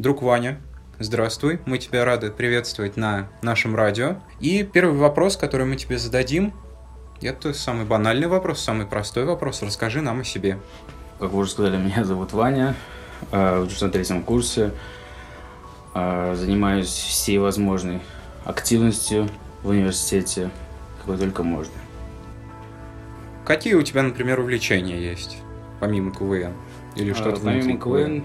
Друг Ваня, здравствуй. Мы тебя рады приветствовать на нашем радио. И первый вопрос, который мы тебе зададим, это самый банальный вопрос, самый простой вопрос. Расскажи нам о себе. Как вы уже сказали, меня зовут Ваня, э, учусь на третьем курсе, э, занимаюсь всей возможной активностью в университете, какой только можно. Какие у тебя, например, увлечения есть, помимо КВН? Или что-то А, Помимо КВН,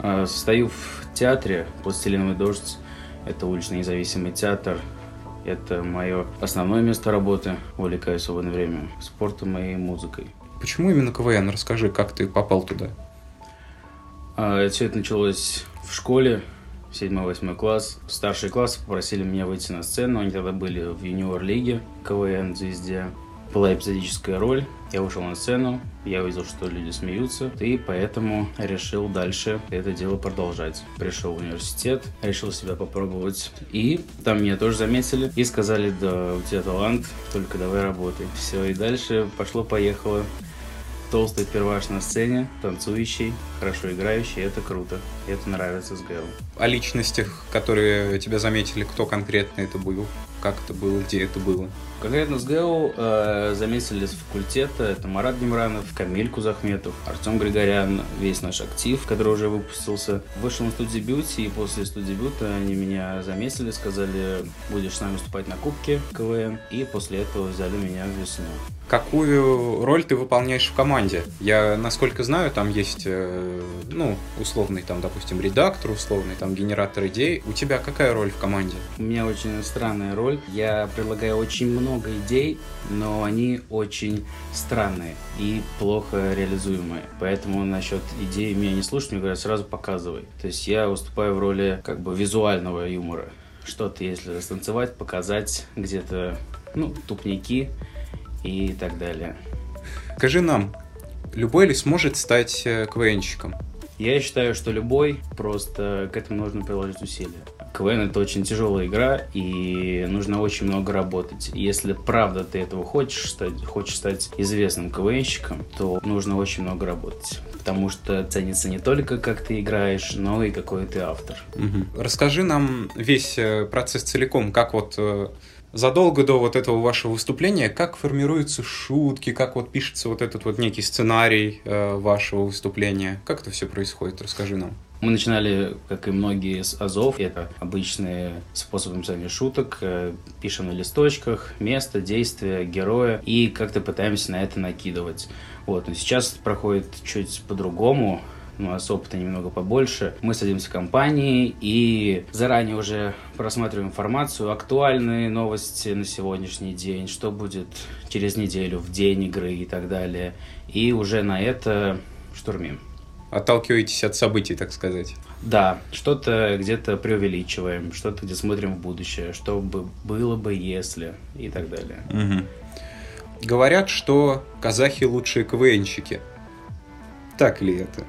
состою в театре «Пластилиновый дождь». Это уличный независимый театр. Это мое основное место работы. Увлекаюсь в свободное время спортом и музыкой. Почему именно КВН? Расскажи, как ты попал туда. А, Все это началось в школе, 7-8 класс. Старшие классы попросили меня выйти на сцену. Они тогда были в юниор-лиге КВН «Звезде». Была эпизодическая роль. Я вышел на сцену, я увидел, что люди смеются, и поэтому решил дальше это дело продолжать. Пришел в университет, решил себя попробовать, и там меня тоже заметили и сказали, да, у тебя талант, только давай работай. Все, и дальше пошло-поехало. Толстый перваш на сцене, танцующий, хорошо играющий, это круто. Это нравится с ГЭО. О личностях, которые тебя заметили, кто конкретно это был, как это было, где это было. Конкретно с ГЭУ э, заметили с факультета. Это Марат Гемранов, Камиль Кузахметов, Артем Григорян, весь наш актив, который уже выпустился. Вышел на студдебюте, и после студдебюта они меня заметили, сказали, будешь с нами выступать на Кубке КВН. И после этого взяли меня в весну. Какую роль ты выполняешь в команде? Я, насколько знаю, там есть, э, ну, условный, там, допустим, редактор, условный, там, генератор идей. У тебя какая роль в команде? У меня очень странная роль. Я предлагаю очень много идей, но они очень странные и плохо реализуемые. Поэтому насчет идей меня не слушают, мне говорят, сразу показывай. То есть я выступаю в роли как бы визуального юмора. Что-то, если станцевать, показать где-то, ну, тупники и так далее. Скажи нам, любой ли сможет стать э, КВНщиком? Я считаю, что любой, просто к этому нужно приложить усилия. КВН это очень тяжелая игра, и нужно очень много работать. Если правда ты этого хочешь стать, хочешь стать известным КВНщиком, то нужно очень много работать. Потому что ценится не только как ты играешь, но и какой ты автор. Мгм. Расскажи нам весь э, процесс целиком, как вот э, задолго до вот этого вашего выступления, как формируются шутки, как вот пишется вот этот вот некий сценарий э, вашего выступления, как это все происходит, расскажи нам. Мы начинали, как и многие, с азов. Это обычные способы написания шуток. Э, Пишем на листочках место, действие, героя и как-то пытаемся на это накидывать. Вот. Но сейчас проходит чуть по-другому. У нас опыта немного побольше. Мы садимся в компании и заранее уже просматриваем информацию, актуальные новости на сегодняшний день, что будет через неделю, в день игры и так далее. И уже на это штурмим. Отталкиваетесь от событий, так сказать. Да, что-то где-то преувеличиваем, что-то где смотрим в будущее, что бы было бы, если и так далее. Мгм. Говорят, что казахи лучшие КВНщики. Так ли это?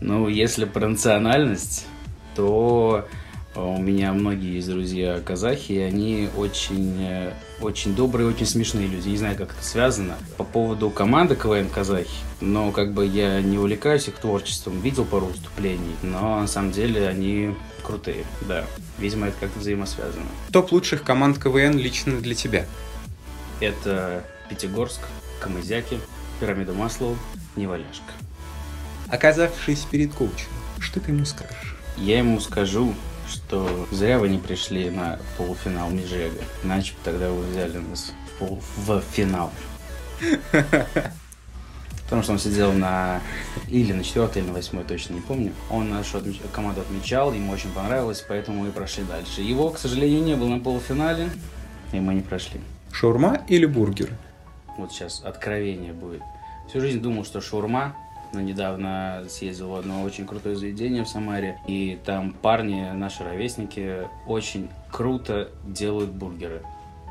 Ну, если про национальность, то э, у меня многие есть друзья казахи, и они очень, э, очень добрые, очень смешные люди. Не знаю, как это связано. По поводу команды КВН казахи, но как бы я не увлекаюсь их творчеством, видел пару выступлений, но на самом деле они крутые, да. Видимо, это как-то взаимосвязано. Топ лучших команд КВН лично для тебя. Это Пятигорск, Камызяки, Пирамида Маслоу, Неваляшка. Оказавшись перед коучем, что ты ему скажешь? Я ему скажу, что зря вы не пришли на полуфинал Межега. Иначе бы тогда вы взяли нас в, пол- в финал. Потому что он сидел на... Или на четвертой, или на восьмой, точно не помню. Он нашу отмеч- команду отмечал, ему очень понравилось, поэтому мы прошли дальше. Его, к сожалению, не было на полуфинале, и мы не прошли. Шаурма или бургер? Вот сейчас откровение будет. Всю жизнь думал, что шаурма, но недавно съездил в одно очень крутое заведение в Самаре, и там парни, наши ровесники, очень круто делают бургеры.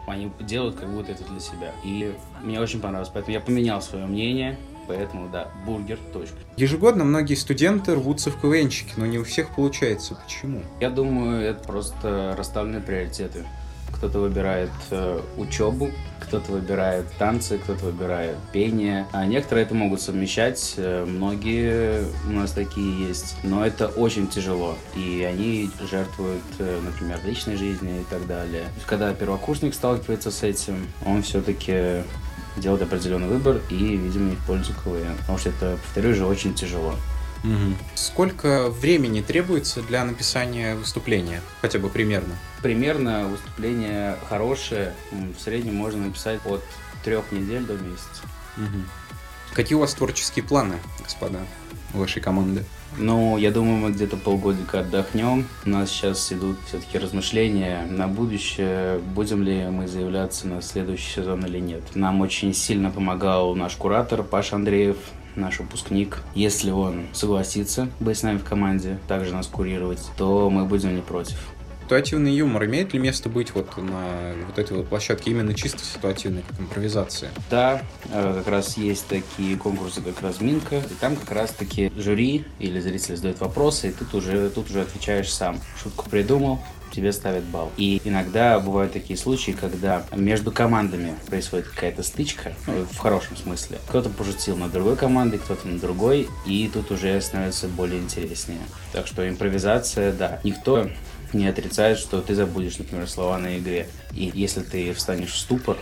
Они делают как будто это для себя. И мне очень понравилось, поэтому я поменял свое мнение, поэтому да, бургер, точка. Ежегодно многие студенты рвутся в КВНщики, но не у всех получается. Почему? Я думаю, это просто расставленные приоритеты. Кто-то выбирает э, учебу, кто-то выбирает танцы, кто-то выбирает пение. А некоторые это могут совмещать, э, многие у нас такие есть, но это очень тяжело, и они жертвуют, э, например, личной жизнью и так далее. Когда первокурсник сталкивается с этим, он все-таки делает определенный выбор и, видимо, не в пользу КВН, потому что это, повторюсь же, очень тяжело. Угу. Сколько времени требуется для написания выступления? Хотя бы примерно. Примерно выступление хорошее. В среднем можно написать от трех недель до месяца. Угу. Какие у вас творческие планы, господа, вашей команды? Ну, я думаю, мы где-то полгодика отдохнем. У нас сейчас идут все-таки размышления на будущее, будем ли мы заявляться на следующий сезон или нет. Нам очень сильно помогал наш куратор Паша Андреев, наш выпускник. Если он согласится быть с нами в команде, также нас курировать, то мы будем не против. Ситуативный юмор имеет ли место быть вот на вот этой вот площадке именно чисто ситуативной, как импровизация? Да, э, как раз есть такие конкурсы, как разминка, и там как раз таки жюри или зрители задают вопросы, и тут уже, тут уже отвечаешь сам. Шутку придумал, тебе ставят балл. И иногда бывают такие случаи, когда между командами происходит какая-то стычка, ну, в хорошем смысле. Кто-то пошутил на другой команде, кто-то на другой, и тут уже становится более интереснее. Так что импровизация, да. Никто не отрицает, что ты забудешь, например, слова на игре. И если ты встанешь в ступор,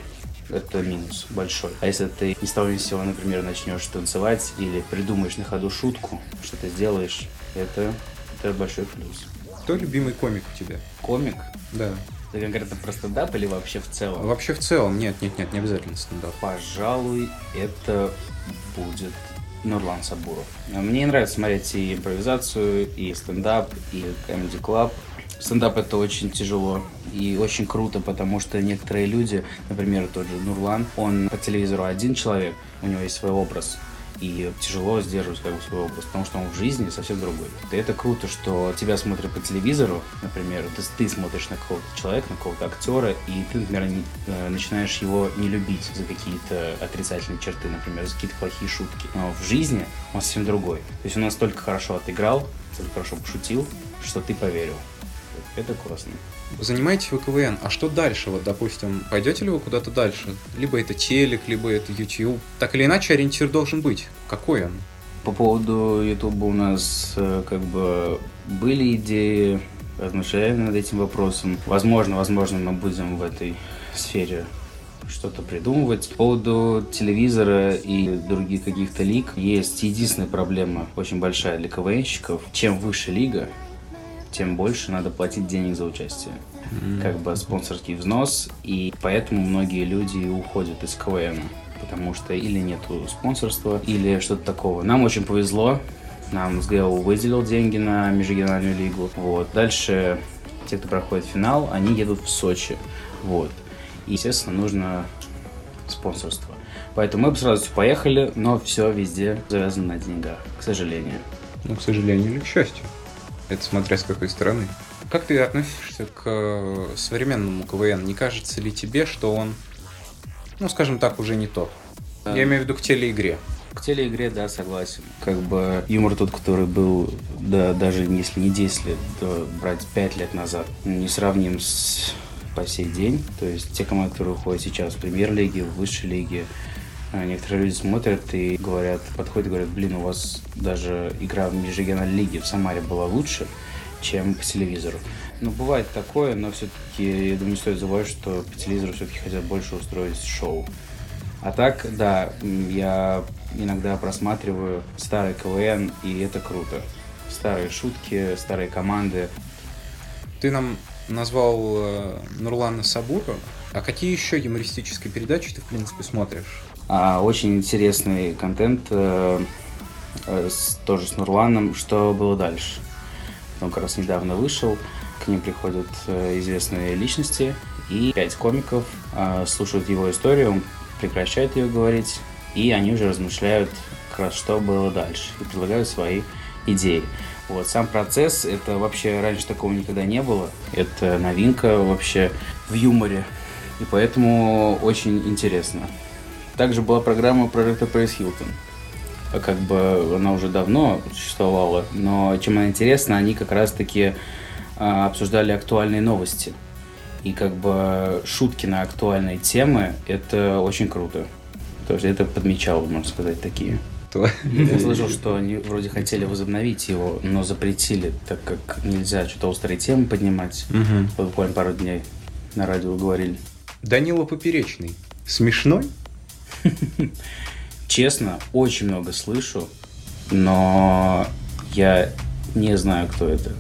это минус большой. А если ты ни с того ни с сего, например, начнешь танцевать или придумаешь на ходу шутку, что ты сделаешь, это, это большой плюс. Кто любимый комик у тебя? Комик? Да. Ты конкретно про стендап или вообще в целом? Вообще в целом, нет, нет, нет, не обязательно стендап. Пожалуй, это будет Нурлан Сабуров. Мне нравится смотреть и импровизацию, и стендап, и comedy club. Стендап это очень тяжело и очень круто, потому что некоторые люди, например, тот же Нурлан, он по телевизору один человек, у него есть свой образ, и тяжело сдерживать как бы свой образ, потому что он в жизни совсем другой. И это круто, что тебя смотрят по телевизору, например, ты, ты смотришь на какого-то человека, на какого-то актера, и ты, например, не, э, начинаешь его не любить за какие-то отрицательные черты, например, за какие-то плохие шутки. Но в жизни он совсем другой. То есть он настолько хорошо отыграл, настолько хорошо пошутил, что ты поверил. Это классно. Занимаетесь вы КВН, а что дальше? Вот, допустим, пойдете ли вы куда-то дальше? Либо это телек, либо это YouTube. Так или иначе, ориентир должен быть. Какой он? По поводу YouTube у нас э, как бы были идеи, размышляли над этим вопросом. Возможно, возможно, мы будем в этой сфере что-то придумывать. По поводу телевизора и других каких-то лиг есть единственная проблема, очень большая для КВНщиков. Чем выше лига, тем больше надо платить денег за участие. Mm-hmm. Как бы спонсорский взнос, и поэтому многие люди уходят из КВН, потому что или нету спонсорства, или что-то такого. Нам очень повезло, нам СГЛ выделил деньги на межрегиональную лигу. Вот. Дальше те, кто проходит финал, они едут в Сочи. Вот. И, естественно, нужно спонсорство. Поэтому мы бы сразу поехали, но все везде завязано на деньгах, к сожалению. Ну, к сожалению или к счастью. Это смотря с какой стороны. Как ты относишься к э, современному КВН? Не кажется ли тебе, что он, ну, скажем так, уже не тот? Я имею в виду к телеигре. К телеигре, да, согласен. Как бы юмор тот, который был, да, даже если не 10 лет, то брать 5 лет назад, не сравним с по сей день. То есть те команды, которые уходят сейчас в премьер-лиге, в высшей лиге, некоторые люди смотрят и говорят, подходят и говорят, блин, у вас даже игра в межрегиональной лиге в Самаре была лучше, чем по телевизору. Ну, бывает такое, но все-таки, я думаю, стоит забывать, что по телевизору все-таки хотят больше устроить шоу. А так, да, я иногда просматриваю старый КВН, и это круто. Старые шутки, старые команды. Ты нам назвал э, Нурлана Сабура. А какие еще юмористические передачи ты, в принципе, смотришь? А, очень интересный контент э, э, с, тоже с Нурланом. Что было дальше? Он как раз недавно вышел. К ним приходят э, известные личности. И пять комиков слушают его историю, он прекращает ее говорить. И они уже размышляют, как раз что было дальше. И предлагают свои идеи. Вот, сам процесс, это вообще раньше такого никогда не было. Это новинка вообще в юморе. И поэтому очень интересно. Также была программа прожекта Пэрис Хилтон. Как бы она уже давно существовала, но чем она интересна, они как раз-таки а, обсуждали актуальные новости. И как бы шутки на актуальные темы – это очень круто. То есть это подмечал, можно сказать, такие. Я слышал, что они вроде хотели возобновить его, но запретили, так как нельзя что-то острые темы поднимать. Угу. Буквально пару дней на радио говорили. Данила Поперечный. Смешной? Честно, очень много слышу, но я не знаю, кто это.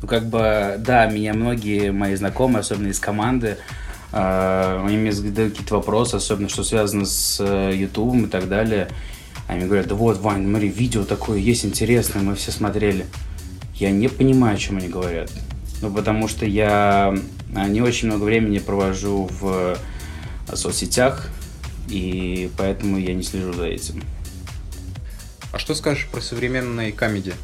Ну, как бы, да, меня многие мои знакомые, особенно из команды, э, они мне задают какие-то вопросы, особенно что связано с э, Ютубом и так далее. Они говорят, да вот, Вань, смотри, видео такое есть интересное, мы все смотрели. Я не понимаю, о чем они говорят. Ну, потому что я не очень много времени провожу в соцсетях, и поэтому я не слежу за этим. А что скажешь про современные комедии?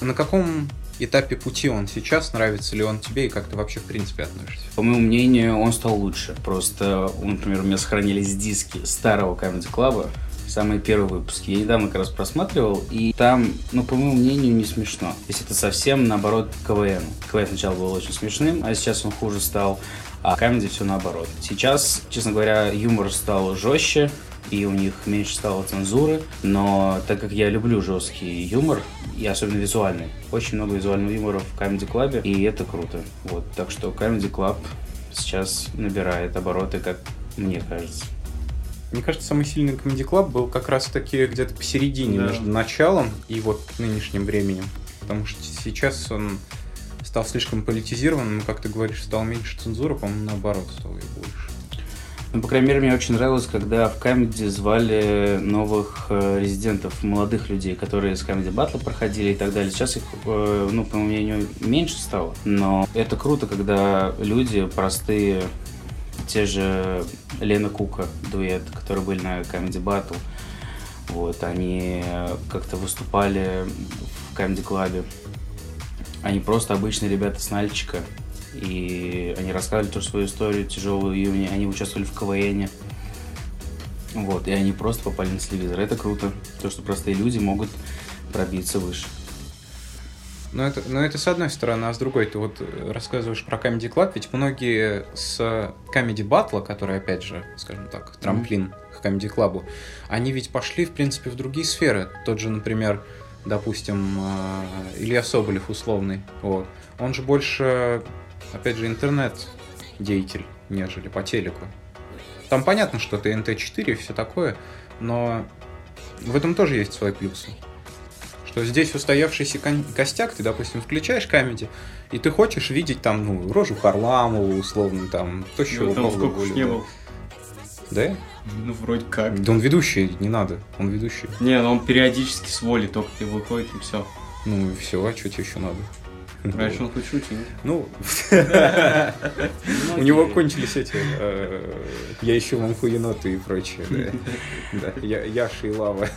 На каком этапе пути он сейчас? Нравится ли он тебе и как ты вообще в принципе относишься? По моему мнению, он стал лучше. Просто, например, у меня сохранились диски старого Comedy Club, самые первые выпуски. Я недавно как раз просматривал, и там, ну, по моему мнению, не смешно. Если это совсем, наоборот, КВН. КВН сначала был очень смешным, а сейчас он хуже стал, а Comedy все наоборот. Сейчас, честно говоря, юмор стал жестче, и у них меньше стало цензуры, но так как я люблю жесткий юмор, и особенно визуальный, очень много визуального юмора в Comedy Club, и это круто. Вот, так что Comedy Club сейчас набирает обороты, как мне кажется. Мне кажется, самый сильный Comedy Club был как раз-таки где-то посередине Да. между началом и вот нынешним временем. Потому что сейчас он стал слишком политизированным, и, как ты говоришь, стал меньше цензуры, по-моему, наоборот, стало ее больше. Ну, по крайней мере, мне очень нравилось, когда в Comedy звали новых э, резидентов, молодых людей, которые с Comedy Battle а проходили и так далее. Сейчас их, э, ну, по моему мнению, меньше стало. Но это круто, когда люди простые, те же Лена Кука, дуэт, которые были на Comedy Battle, вот, они э, как-то выступали в Камеди Клабе. Они просто обычные ребята с Нальчика. И они рассказывали тоже свою историю тяжелую июня. Они участвовали в КВН. Вот, и они просто попали на телевизор. Это круто. То, что простые люди могут пробиться выше. Но это, но это с одной стороны, а с другой ты вот рассказываешь про Comedy Club, ведь многие с Comedy Battle, который, опять же, скажем так, трамплин к Comedy Club, они ведь пошли, в принципе, в другие сферы. Тот же, например, допустим, э, Илья Соболев условный, вот. Он же больше, опять же, интернет-деятель, нежели по телеку. Там понятно, что ты НТ-4 и все такое, но в этом тоже есть свои плюсы. Что здесь устоявшийся костяк, ты, допустим, включаешь камеди, и ты хочешь видеть там, ну, рожу Харламова, условно, там, тощего Ну, там Павла сколько уж не Голубева. был. Да? Ну, вроде как. Да он ведущий, не надо, он ведущий. Не, ну он периодически с воли только и выходит, и все. Ну, и все, а что тебе еще надо? Раньше он хоть шутил. Ну, Ну, у него кончились эти э, «Я ищу вам хуеноты» и прочее, да. Да, я- Яша и Лава.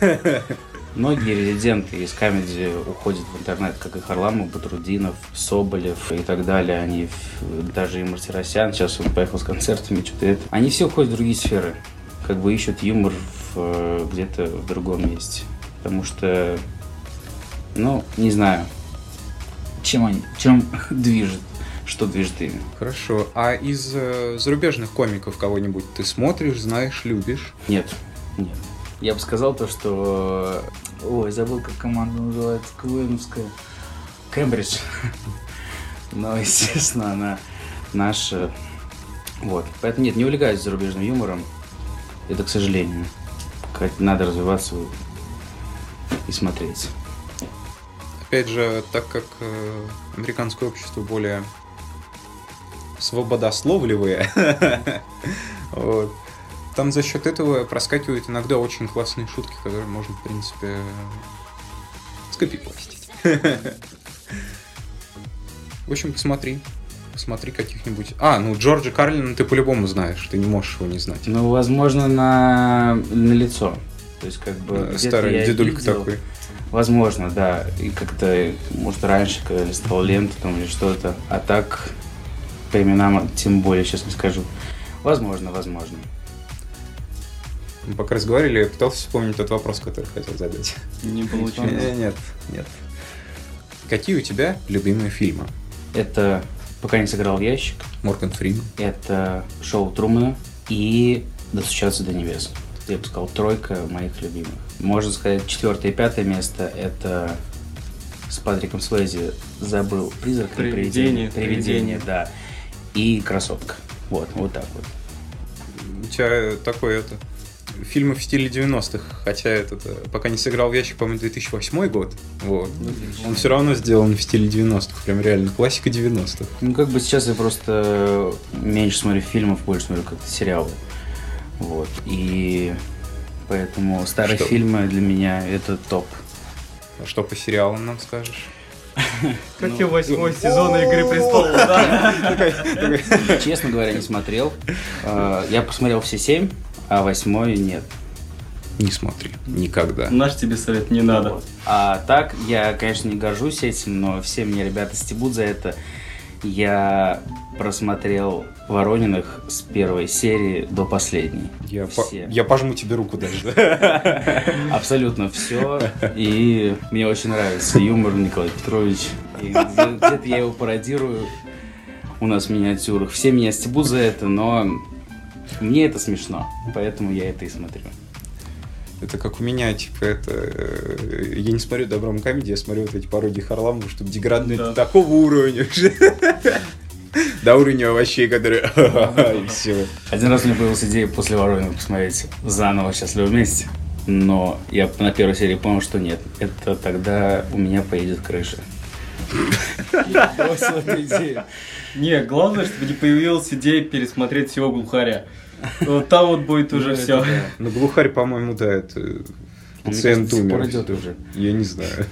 Многие резиденты из Камеди уходят в интернет, как и Харламов, Батрудинов, Соболев и так далее. Они, даже и Мартиросян, сейчас он поехал с концертами, что-то это. Они все уходят в другие сферы, как бы ищут юмор в, э, где-то в другом месте. Потому что, ну, не знаю, чем они, чем движет, что движет ими. Хорошо, а из э, зарубежных комиков кого-нибудь ты смотришь, знаешь, любишь? Нет, нет. Я бы сказал то, что... Ой, забыл, как команда называется, КВНовская. Кембридж. Но, естественно, она наша. Вот. Поэтому нет, не увлекаюсь зарубежным юмором. Это, к сожалению. Надо развиваться и смотреть. Опять же, так как э, американское общество более свободословливые, вот, там за счет этого проскакивают иногда очень классные шутки, которые можно, в принципе, скопипастить. В общем, посмотри. Посмотри каких-нибудь... А, ну Джорджа Карлина ты по-любому знаешь, ты не можешь его не знать. Ну, возможно, на, на лицо. То есть, как бы... Старый дедулька видел. такой. Возможно, да. И как-то, может, раньше, когда листал ленту там или что-то. А так, по именам тем более, сейчас не скажу. Возможно, возможно. Мы пока разговаривали, я пытался вспомнить тот вопрос, который хотел задать. Не получилось. Э, Нет, нет. Какие у тебя любимые фильмы? Это Пока не сыграл в ящик. Морган Фриман. Это шоу Трумана и «Достучаться до небес». Я бы сказал, тройка моих любимых. Можно сказать, четвертое и пятое место – это с Патриком Свейзи забыл «Призрак» Привидение, «Привидение». «Привидение», да. И «Красотка». Вот, вот так вот. У тебя такой это фильмы в стиле 90-х, хотя этот э, пока не сыграл в ящик, по-моему, 2008 год. Вот. Он все равно сделан в стиле 90-х, прям реально классика 90-х. Ну, как бы сейчас я просто меньше смотрю фильмов, больше смотрю как-то сериалы. Вот. И поэтому старые Что? фильмы для меня это топ. А что по сериалам нам скажешь? Как Ну, и восьмой сезон Игры Престолов, да? Честно говоря, не смотрел. Э, Я посмотрел все семь, а восьмой нет. Не смотри, никогда. Наш тебе совет не надо. Вот. А так, я, конечно, не горжусь этим, но все мне ребята стебут за это. Я просмотрел Ворониных с первой серии до последней. Я, по- Все. я пожму тебе руку даже. да? Абсолютно все. И мне очень нравится юмор Николай Петрович. Где-то я его пародирую у нас в миниатюрах. Все меня стебут за это, но мне это смешно. Поэтому я это и смотрю. Это как у меня, типа, это... э, Я не смотрю добром комедии, я смотрю вот эти пародии Харламова, чтобы деградные Да. такого уровня уже. До уровня овощей, которые... И все. Один раз у меня появилась идея после Воронина посмотреть заново «Счастливы вместе». Но я на первой серии понял, что нет. Это тогда у меня поедет крыша. Я бросил эту идею. Не, главное, чтобы не появилась идея пересмотреть всего глухаря. Вот там вот будет уже Ну, все. Ну, глухарь, по-моему, да, это... Пациент умер. идет уже. Я не знаю.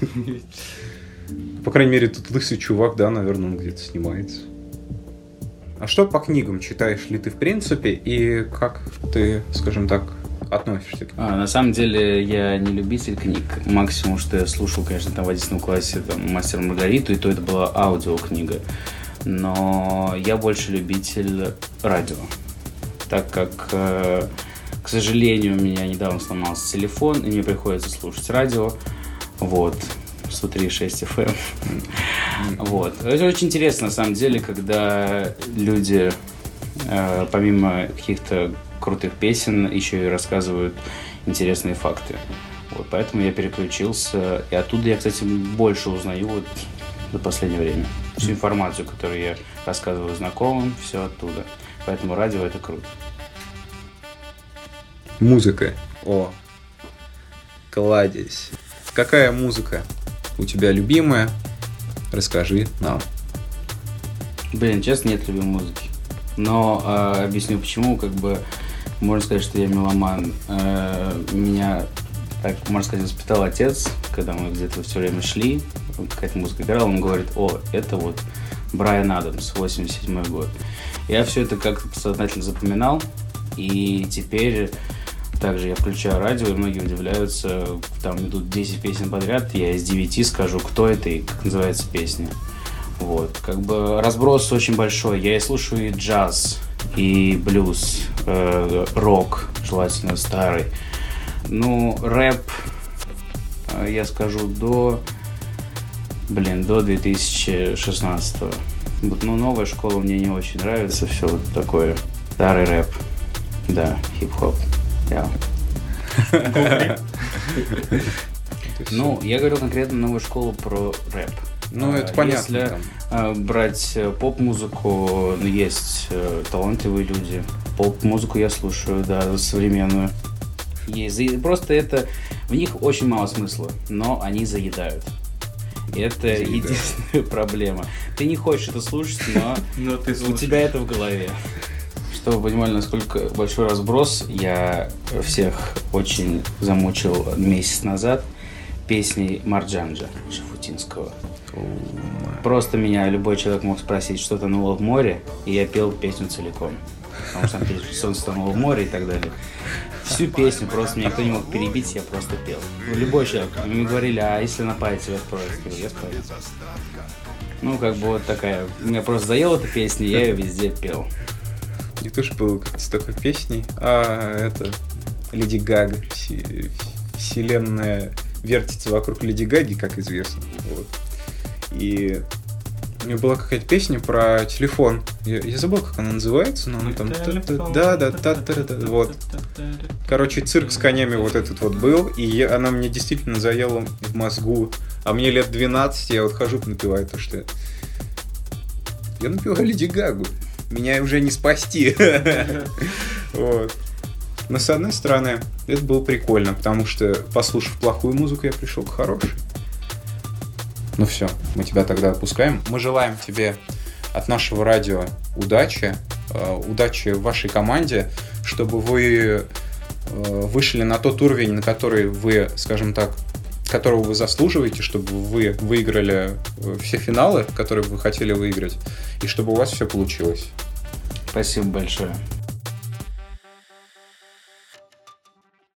По крайней мере, тут лысый чувак, да, наверное, он где-то снимается. А что по книгам? Читаешь ли ты в принципе? И как ты, скажем так, относишься к А, на самом деле я не любитель книг. Максимум, что я слушал, конечно, там в 11 классе там, «Мастер Маргариту», и то это была аудиокнига. Но я больше любитель радио. Так как, э, к сожалению, у меня недавно сломался телефон, и мне приходится слушать радио. Вот. 103.6 FM. Вот. Это очень интересно, на самом деле, когда люди, э, помимо каких-то крутых песен, еще и рассказывают интересные факты. Вот, поэтому я переключился. И оттуда я, кстати, больше узнаю вот за последнее время. Всю информацию, которую я рассказываю знакомым, все оттуда. Поэтому радио это круто. Музыка. О, кладезь. Какая музыка у тебя любимая? Расскажи нам. Блин, честно, нет любимой музыки. Но э, объясню почему. Как бы можно сказать, что я меломан. Э, меня, так можно сказать, воспитал отец, когда мы где-то все время шли, вот какая-то музыка играла, он говорит, о, это вот Брайан Адамс, 87 год. Я все это как-то подсознательно запоминал, и теперь также я включаю радио, и многие удивляются, там идут 10 песен подряд, я из 9 скажу, кто это и как называется песня. Вот, как бы разброс очень большой. Я и слушаю и джаз, и блюз, э, рок, желательно старый. Ну, рэп, э, я скажу, до, блин, до 2016 Вот, ну, новая школа мне не очень нравится, все вот такое. Старый рэп, да, хип-хоп, я. Ну, я говорю конкретно новую школу про рэп. Ну, А, это понятно. если- там. А, брать э, поп-музыку, ну, есть э, талантливые люди. Поп-музыку я слушаю, да, современную. Есть, просто это, в них очень мало смысла, но они заедают. Это Заедают. единственная проблема. Ты не хочешь это слушать, но Ну ты у тебя это в голове. Чтобы вы понимали, насколько большой разброс, я всех очень замучил месяц назад песней Марджанджа Шафутинского. Просто меня любой человек мог спросить, что тонуло в море, и я пел песню целиком. Потому что там солнце тонуло в море и так далее. Всю песню просто меня никто не мог перебить, я просто пел. Ну, Любой человек. Мне говорили, а если тебя спросят? Я говорю, я спою. Ну, как бы вот такая. Меня просто заела эта песня, я ее везде пел. Не то, что было как-то с такой песней, а это Леди Гага. Все- Вселенная вертится вокруг Леди Гаги, как известно. Вот. И У меня была какая-то песня про телефон. Я, я забыл, как она называется, но она там... Да, да, та та та вот. Короче, цирк с конями вот этот вот был, и я, она мне действительно заела в мозгу. А мне лет 12, я вот хожу, напиваю то, что... Я напиваю Леди Гагу. Меня уже не спасти. Вот. Но с одной стороны, это было прикольно, потому что, послушав плохую музыку, я пришел к хорошей. Ну все, мы тебя тогда отпускаем. Мы желаем тебе от нашего радио удачи, э, удачи вашей команде, чтобы вы э, вышли на тот уровень, на который вы, скажем так, которого вы заслуживаете, чтобы вы выиграли э, все финалы, которые вы хотели выиграть, и чтобы у вас все получилось. Спасибо большое.